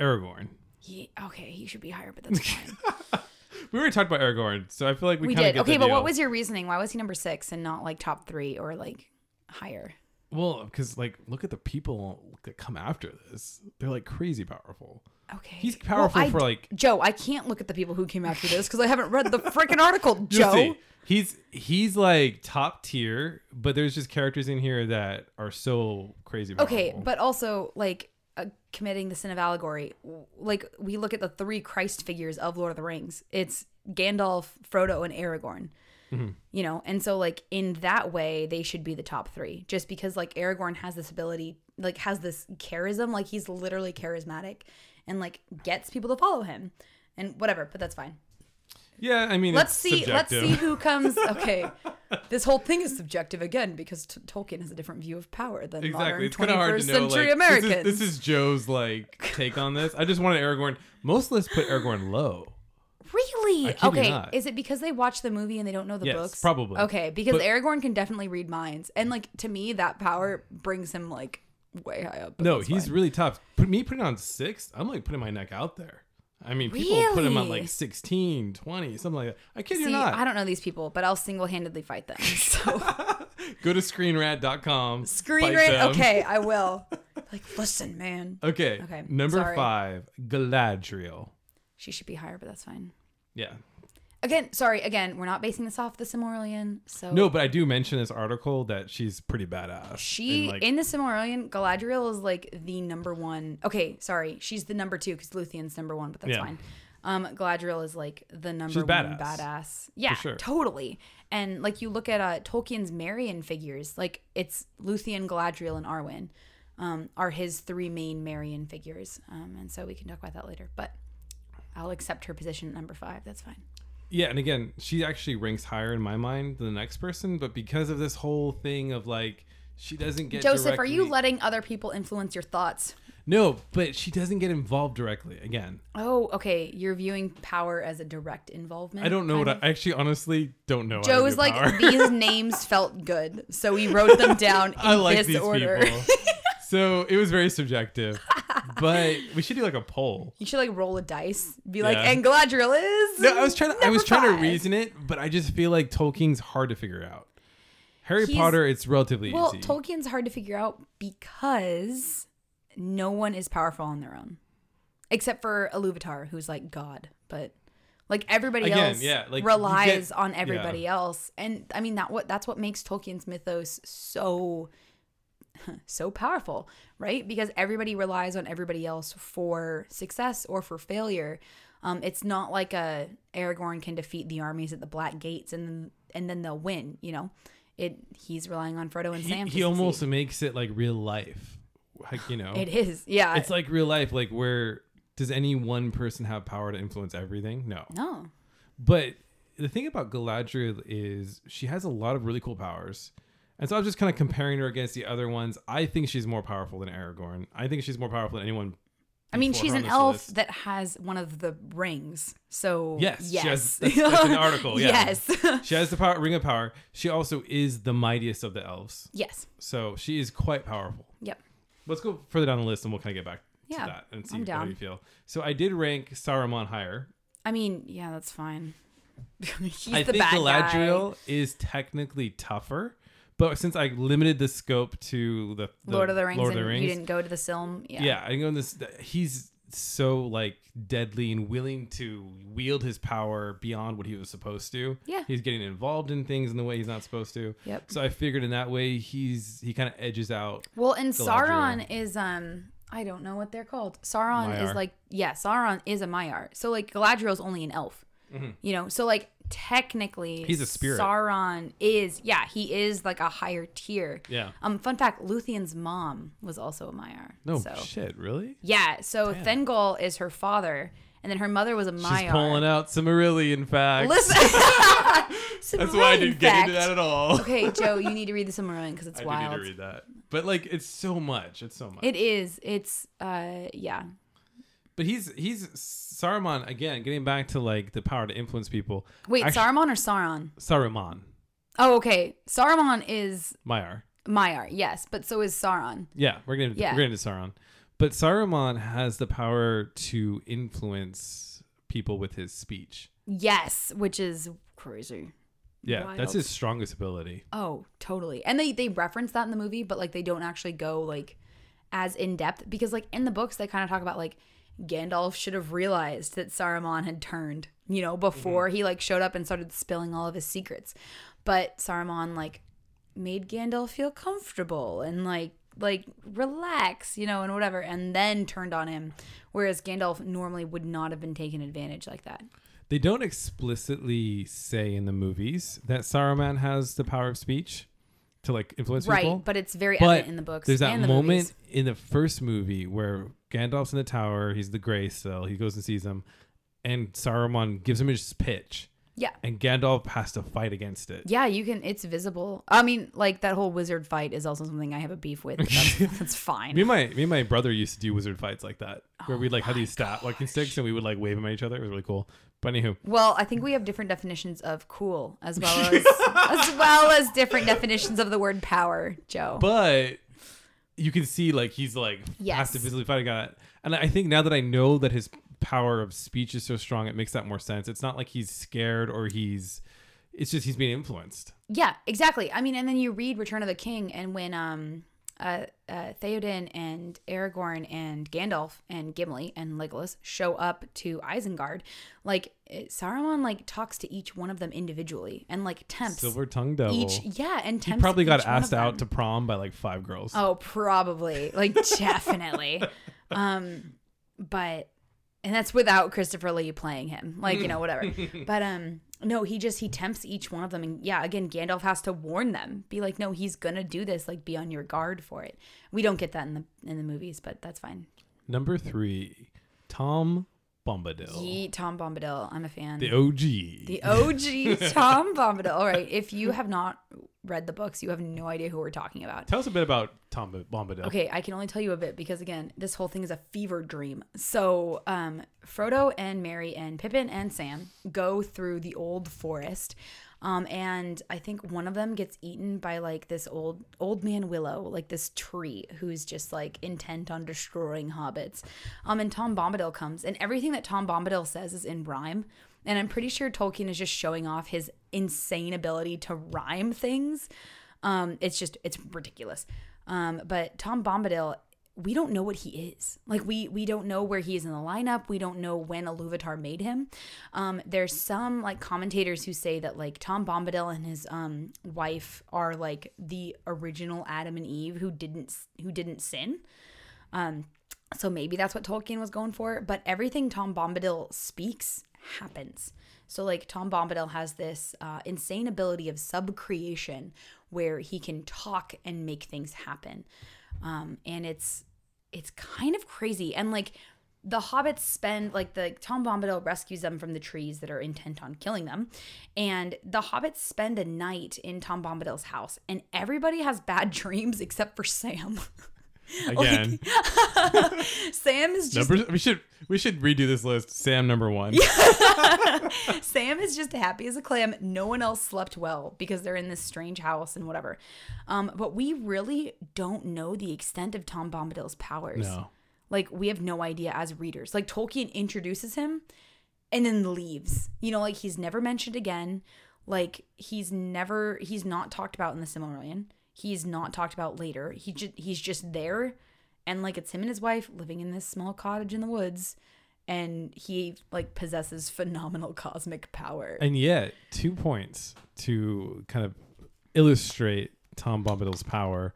Aragorn. He, okay, he should be higher, but that's fine. We already talked about Aragorn, so I feel like we, we did. get Okay, the but deal. what was your reasoning? Why was he number six and not like top three or like higher? Well? Because like, look at the people that come after this. They're like crazy powerful. Okay. He's Well, powerful I- for like. Joe, I can't look at the people who came after this because I haven't read the freaking article, Joe. see. He's he's like top tier, but there's just characters in here that are so crazy. Powerful. Okay, but also like uh, committing the sin of allegory. Like we look at the three Christ figures of Lord of the Rings. It's Gandalf, Frodo, and Aragorn. Mm-hmm. You know, and so like in that way, they should be the top three, just because like Aragorn has this ability, like has this charism, like he's literally charismatic, and like gets people to follow him, and whatever. But that's fine. yeah, I mean, Let's see. Let's see who comes. Okay, this whole thing is subjective again because t- Tolkien has a different view of power than Exactly. modern It's kind of hard 21st to know. century Like, Americans. This is, this is Joe's like take on this. I just wanted Aragorn. Most lists put Aragorn low. Really? I kid you Okay. not. Is it because they watch the movie and they don't know the Yes, books? probably. Okay, because But- Aragorn can definitely read minds, and like to me, that power brings him like way high up. but No, that's he's fine. really tough. Put me putting on sixth. I'm like putting my neck out there. I mean, people put him on Really? like 16, 20, something like that. I kid you See, not. I don't know these people, but I'll single-handedly fight them. So Go to screenrant.com. screen fight rant. them. Okay, I will. Like, listen, man. Okay. Okay, Number sorry. five, Galadriel. She should be higher, but that's fine. Yeah. Again, sorry. Again, we're not basing this off the Silmarillion, so No, but I do mention this article that she's pretty badass. She And, like, in the Silmarillion, Galadriel is like the number one. Okay, sorry, she's the number two because Luthien's number one, but that's Yeah. fine. Um, Galadriel is like the number She's one badass. badass. Yeah, sure. totally. And like you look at uh, Tolkien's Marian figures, like it's Luthien, Galadriel, and Arwen um, are his three main Marian figures. Um, and so we can talk about that later. But I'll accept her position at number five. That's fine. Yeah, and again, she actually ranks higher in my mind than the next person, but because of this whole thing of like she doesn't get Joseph, are you letting other people influence your thoughts? No, but she doesn't get involved directly. Again, Oh, okay. You're viewing power as a direct involvement. I don't know what of? I, actually honestly don't know. Joe's do like these names felt good, so we wrote them down in I like this these order. people. so it was very subjective, but we should do like a poll. You should like roll a dice, be like, Yeah. and Galadriel is. No, I was trying to. I was number trying to reason it, but I just feel like Tolkien's hard to figure out. Harry He's- Potter, it's relatively Well, easy. Tolkien's hard to figure out because no one is powerful on their own, except for Iluvatar, who's like God, but. Like everybody Again, else yeah, like, you relies get- on everybody else, and I mean that what that's what makes Tolkien's mythos so so powerful, right? Because everybody relies on everybody else for success or for failure. Um, it's not like a Aragorn can defeat the armies at the Black Gates and and then they'll win. You know, it he's relying on Frodo and he, Sam. to he almost makes it like real life. Like you know, it is yeah. it's like real life. Like where does any one person have power to influence everything? No. no, But the thing about Galadriel is she has a lot of really cool powers. And so I was just kind of comparing her against the other ones. I think she's more powerful than Aragorn. I think she's more powerful than anyone. I mean she's an elf list. that has one of the rings. So Yes, yes, she has- that's- that's an article, yeah. yes, She has the power, ring of power. She also is the mightiest of the elves. yes. So she is quite powerful. Yep. Let's go further down the list and we'll kind of get back Yeah, to that and see how you feel. So I did rank Saruman higher. I mean, yeah, that's fine. He's I the think Galadriel guy. is technically tougher, but since I limited the scope to the, the Lord of the Rings, Lord of the and Rings, you didn't go to the film. Yeah. yeah. I go in this. He's so like deadly and willing to wield his power beyond what he was supposed to. Yeah. he's getting involved in things in the way he's not supposed to. Yep. So I figured in that way he's he kind of edges out. Well, and. Sauron is um I don't know what they're called. Sauron is like yeah, Sauron is a Maiar. So like Galadriel's only an elf. You know, so like technically. He's a spirit. Sauron is yeah, he is like a higher tier. Yeah. Um fun fact, Luthien's mom was also a Maiar. No so. shit, really? Yeah, so Thingol is her father and then her mother was a Maiar. She's pulling out some Aurelian facts. Listen. That's why I didn't get into that at all. okay, Joe, you need to read the Silmarillion because it's I wild. do need to read that. But like, it's so much. It's so much. It is. It's uh yeah. But he's he's Saruman again. Getting back to like the power to influence people. Wait, Actu- Saruman or Sauron? Saruman, Oh, okay. Saruman is Maiar. Maiar, yes, but so is Sauron. Yeah, we're gonna Yeah. we're gonna do Sauron. But Saruman has the power to influence people with his speech. Yes, which is crazy. Yeah, Wild. that's his strongest ability. Oh, totally. And they they reference that in the movie, but like they don't actually go like as in depth because like in the books they kind of talk about like Gandalf should have realized that Saruman had turned, you know, mm-hmm. before he like showed up and started spilling all of his secrets. But Saruman like made Gandalf feel comfortable and like like relax, you know, and whatever, and then turned on him. Whereas Gandalf normally would not have been taken advantage like that. They don't explicitly say in the movies that Saruman has the power of speech to like influence Right, people. but it's very But evident in the books. There's that and the moment movies. in the first movie where Gandalf's in the tower. He's the Grey still. He goes and sees him, and Saruman gives him his pitch, Yeah. and Gandalf has to fight against it. Yeah, you can. It's visible. I mean, like that whole wizard fight is also something I have a beef with. But that's, that's fine. Me and my me and my brother used to do wizard fights like that, where Oh we'd like have these oh stat walking sticks and we would like wave them at each other. It was really cool. But anywho, well, I think we have different definitions of cool, as well as as well as different definitions of the word power, Joe. but you can see like he's like has Yes. to visibly fight a guy, and I think now that I know that his power of speech is so strong, it makes that more sense. It's not like he's scared or he's. It's just he's being influenced. yeah, exactly. I mean, and then you read Return of the King, and when um, uh, uh, Theoden and Aragorn and Gandalf and Gimli and Legolas show up to Isengard, like it- Saruman like talks to each one of them individually and like tempts Silver tongue devil. each yeah and he probably got asked out to prom by like five girls. oh probably. Like definitely. Um but and that's without christopher lee playing him. Like you know whatever. But um no he just he tempts each one of them. And yeah again gandalf has to warn them. Be like no he's gonna do this. Like be on your guard for it. We don't get that in the in the movies but that's fine. Number three, Tom Bombadil, Yeet, tom bombadil. I'm a fan. The OG. the OG Tom Bombadil. All right, if you have not read the books, you have no idea who we're talking about. Tell us a bit about Tom Bombadil. Okay, I can only tell you a bit because again, this whole thing is a fever dream. So, um, Frodo and Merry and Pippin and Sam go through the old forest. Um, and I think one of them gets eaten by like this old old man willow, like this tree who's just like intent on destroying hobbits. Um, and Tom Bombadil comes, and everything that Tom Bombadil says is in rhyme. And I'm pretty sure Tolkien is just showing off his insane ability to rhyme things. Um, it's just it's ridiculous. Um, but Tom Bombadil, we don't know what he is. Like we we don't know where he is in the lineup. We don't know when Iluvatar made him. Um, there's some like commentators who say that like Tom Bombadil and his um wife are like the original Adam and Eve who didn't who didn't sin. Um, so maybe that's what Tolkien was going for. But everything Tom Bombadil speaks happens. So like Tom Bombadil has this uh, insane ability of subcreation where he can talk and make things happen, um, and it's it's kind of crazy. And like the hobbits spend like the Tom Bombadil rescues them from the trees that are intent on killing them, and the hobbits spend a night in Tom Bombadil's house, and everybody has bad dreams except for Sam. Again, Sam is just number we should we should redo this list. Sam number one. Sam is just happy as a clam. No one else slept well because they're in this strange house and whatever. Um, but we really don't know the extent of Tom Bombadil's powers. No. Like we have no idea as readers. Like Tolkien introduces him and then leaves. You know, like he's never mentioned again. Like he's never he's not talked about in the Silmarillion. He's not talked about later. He just he's just there and like it's him and his wife living in this small cottage in the woods and he like possesses phenomenal cosmic power. And yet, two points to kind of illustrate Tom Bombadil's power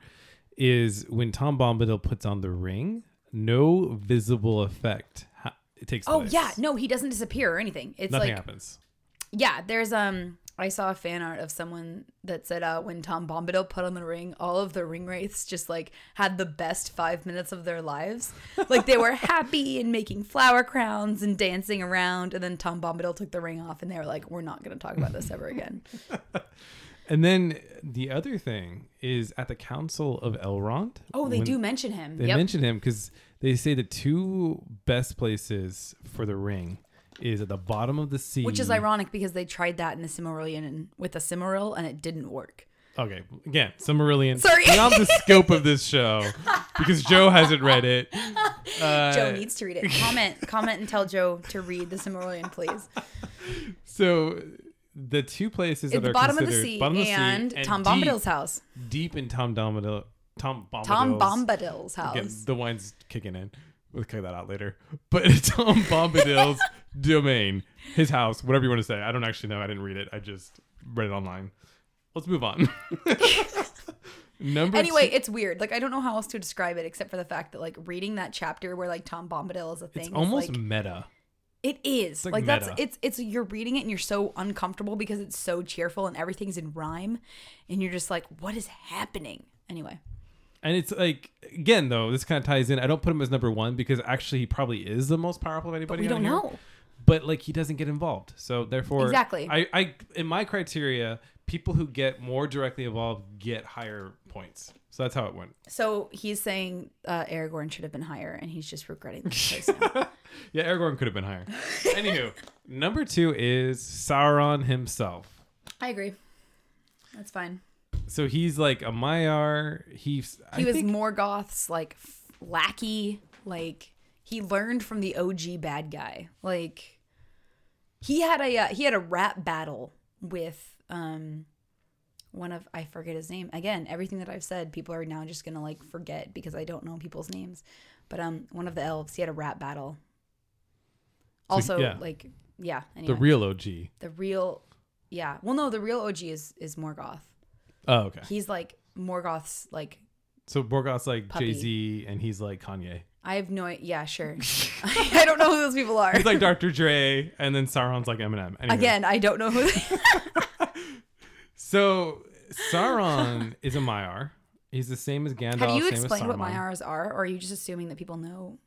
is when Tom Bombadil puts on the ring, no visible effect ha- it takes oh place. yeah, no, he doesn't disappear or anything. It's Nothing like happens. Yeah, there's um I saw a fan art of someone that said uh when Tom Bombadil put on the ring, all of the ring wraiths just like had the best five minutes of their lives. Like they were happy and making flower crowns and dancing around, and then Tom Bombadil took the ring off and they were like, We're not gonna talk about this ever again. And then the other thing is at the Council of Elrond. Oh, they do mention him. They yep. mention him because they say the two best places for the ring is at the bottom of the sea. Which is ironic because they tried that in the Silmarillion and with the Silmaril and it didn't work. Okay, again, Silmarillion. Sorry. Beyond the scope of this show, because Joe hasn't read it. Uh, Joe needs to read it. Comment, comment, and tell Joe to read the Silmarillion, please. So the two places At that the are bottom of the sea bottom of the sea and, Tom Bombadil's house. deep in Tom Bombadil, Tom Bombadil's, Tom Bombadil's Again, house. the wine's kicking in. We'll cut that out later. But Tom Bombadil's domain, his house, whatever you want to say. I don't actually know. I didn't read it. I just read it online. Let's move on. Number Anyway, two, it's weird. Like I don't know how else to describe it except for the fact that like reading that chapter where like Tom Bombadil is a thing. it's almost like, meta. it is like like, that's it's it's you're reading it and you're so uncomfortable because it's so cheerful and everything's in rhyme, and you're just like, what is happening? Anyway, And it's like again though, this kind of ties in. I don't put him as number one because actually he probably is the most powerful of anybody. we don't here. know. But like he doesn't get involved, so therefore, Exactly. I, I in my criteria, people who get more directly involved get higher points. So that's how it went. So he's saying uh, Aragorn should have been higher, and he's just regretting that choice now. Yeah, Aragorn could have been higher. Anywho, number two is Sauron himself. I agree. That's fine. So he's like a Maiar. He's He I was think- Morgoth's like lackey. Like he learned from the OG bad guy. Like he had a uh, he had a rap battle with um one of I forget his name. Again, everything that I've said, people are now just gonna like forget because I don't know people's names. But um, one of the elves, he had a rap battle. So, Also, yeah. like yeah, anyway, the real OG. the real, yeah. Well, no, the real OG is is Morgoth. Oh, okay. He's like Morgoth's like So Morgoth's like Puppy. Jay Z, and he's like Kanye. I have no yeah, sure. I don't know who those people are. He's like Dr. Dre, and then Sauron's like Eminem. Anywho. Again, I don't know who they So Sauron is a Maiar. He's the same as Gandalf. Have you same as explained what Saruman. Maiars are, or are you just assuming that people know?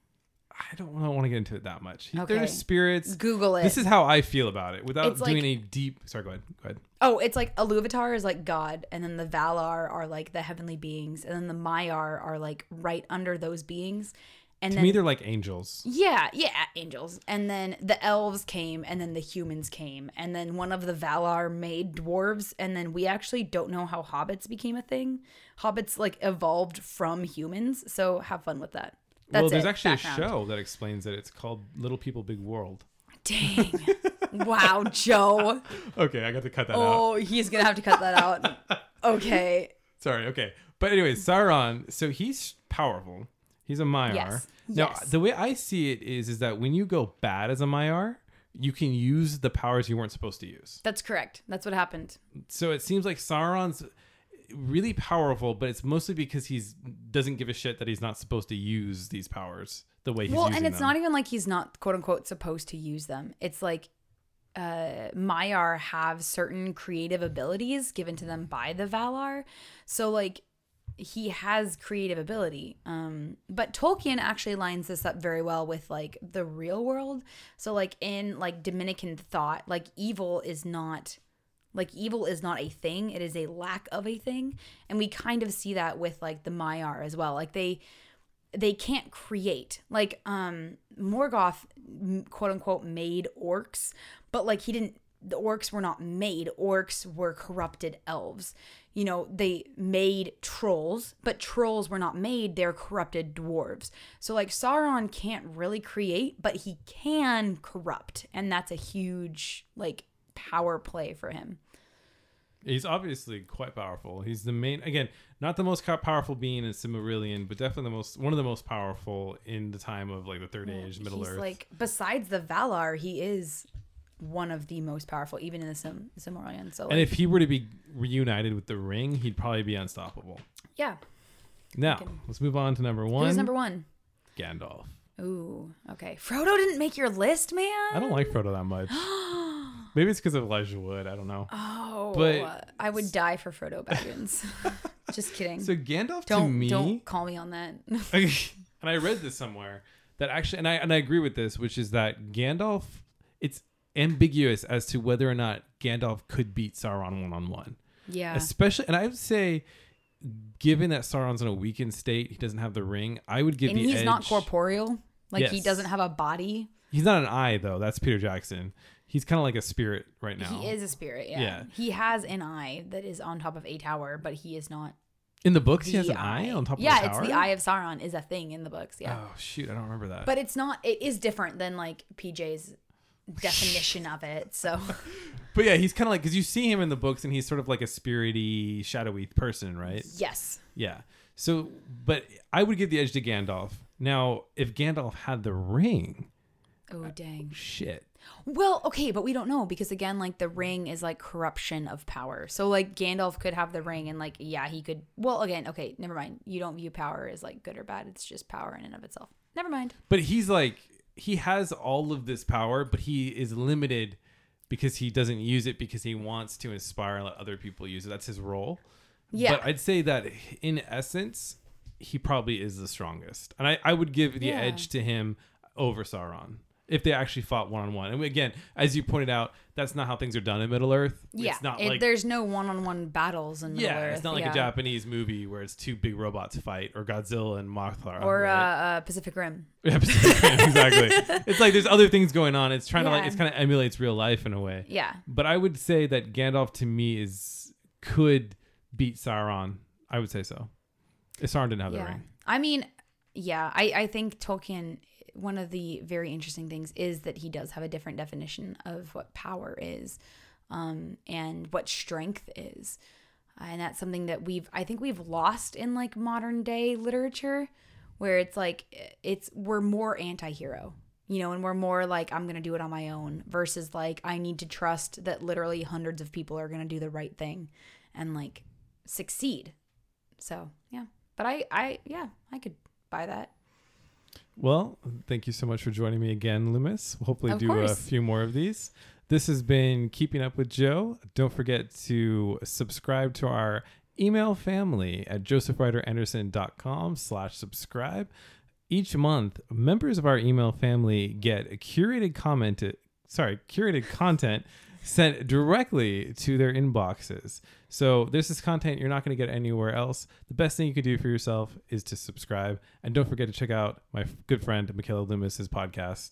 I don't, don't want to get into it that much. Okay. They're spirits. Google it. This is how I feel about it without It's doing like- any deep. Sorry, go ahead. Go ahead. oh, it's like Iluvatar is like God, and then the Valar are like the heavenly beings, and then the Maiar are like right under those beings. And To then me, they're like angels. Yeah, yeah, angels. And then the elves came, and then the humans came, and then one of the Valar made dwarves, and then we actually don't know how hobbits became a thing. Hobbits like evolved from humans, so have fun with that. That's well, there's it. actually Background. a show that explains it. It's called Little People, Big World. Dang. wow, Joe. Okay, I got to cut that out. Oh, he's gonna have to cut that out. Okay. Sorry. Okay, but anyway, Sauron. So he's powerful. He's a Maiar. Yes. Now, Yes. the way I see it is, is that when you go bad as a Maiar, you can use the powers you weren't supposed to use. That's correct. That's what happened. So it seems like Sauron's really powerful, but it's mostly because he's doesn't give a shit that he's not supposed to use these powers the way he's well, and it's them. not even like he's not quote unquote supposed to use them. It's like uh Maiar have certain creative abilities given to them by the Valar. So like he has creative ability. Um but Tolkien actually lines this up very well with like the real world. So like in like Dominican thought, like evil is not like evil is not a thing, it is a lack of a thing. And we kind of see that with like the Maiar as well. Like they they can't create like um morgoth quote unquote made orcs but like he didn't the orcs were not made. Orcs were corrupted elves. You know, they made trolls, but trolls were not made. They're corrupted dwarves. So, like, Sauron can't really create, but he can corrupt. And that's a huge, like, power play for him. He's obviously quite powerful. He's the main, again, not the most powerful being in Silmarillion, but definitely the most, one of the most powerful in the time of like the Third Age, Middle Earth. like, besides the Valar, he is one of the most powerful, even in the Sim Silmarillion. So, like, and if he were to be reunited with the Ring, he'd probably be unstoppable. yeah. Now, can- let's move on to number one. Who's number one? Gandalf. Ooh, okay. Frodo didn't make your list, man. I don't like Frodo that much. Maybe it's because of Elijah Wood. I don't know. Oh, But- I would die for Frodo Baggins. Just kidding. So Gandalf to don't me, don't call me on that. and I read this somewhere that actually, and I and I agree with this, which is that Gandalf, it's ambiguous as to whether or not Gandalf could beat Sauron one on one. yeah. Especially, and I would say, given that Sauron's in a weakened state, he doesn't have the ring. I would give And the he's edge. not corporeal. Like he doesn't have a body. He's not an eye though. That's Peter Jackson. He's kind of like a spirit right now. He is a spirit. Yeah. Yeah. He has an eye that is on top of a tower, but he is not. In the books, he has an eye on top yeah, of the tower. Yeah, it's the eye of Sauron is a thing in the books. Yeah. Oh shoot, I don't remember that. But it's not. It is different than like PJ's definition of it. So But yeah, he's kind of like because you see him in the books, and he's sort of like a spirity, shadowy person, right? yes. Yeah. So, but I would give the edge to Gandalf. Now, if Gandalf had the ring, Oh dang. shit. Well, okay, but we don't know because again, like the ring is like corruption of power. So like Gandalf could have the ring and like yeah, he could. Well, again, okay, never mind. You don't view power as like good or bad. It's just power in and of itself. Never mind. But he's like he has all of this power, but he is limited because he doesn't use it because he wants to inspire and let other people use it. That's his role. Yeah. But I'd say that in essence, he probably is the strongest. And I, I would give the Yeah. edge to him over Sauron if they actually fought one on one. And again, as you pointed out, that's not how things are done in Middle Earth. Yeah, It's not it- like there's no one-on-one battles in Middle yeah, Earth. it's not like yeah. a Japanese movie where it's two big robots fight or Godzilla and Mothra. or right? uh, uh, Pacific Rim. Yeah, exactly. It's like there's other things going on. It's trying to like Yeah. it's kind of emulates real life in a way. Yeah, But I would say that Gandalf to me is could beat Sauron. I would say so. If Sauron didn't have the ring. I mean, yeah, I I think Tolkien. One of the very interesting things is that he does have a different definition of what power is, um, and what strength is, and that's something that we've I think we've lost in like modern day literature, where it's like it's we're more anti-hero you know, and we're more like, I'm going to do it on my own versus like, I need to trust that literally hundreds of people are going to do the right thing and like succeed. So, yeah. But I, I, yeah, I could buy that. Well, thank you so much for joining me again, Loomis. We'll hopefully Of do a few more of these. This has been Keeping Up with Joe. Don't forget to subscribe to our email family at josephryderanderson.com slash subscribe. Each month, members of our email family get a curated comment, sorry, curated content sent directly to their inboxes. So this is content you're not going to get anywhere else. The best thing you can do for yourself is to subscribe, and don't forget to check out my good friend Michaela Loomis's podcast.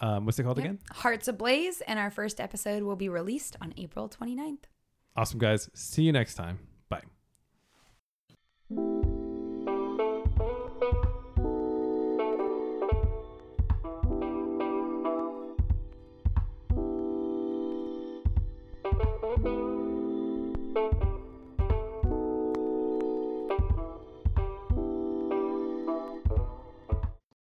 Um, what's it called Yep. again? Hearts Ablaze, and our first episode will be released on April 29th. Awesome, guys. See you next time.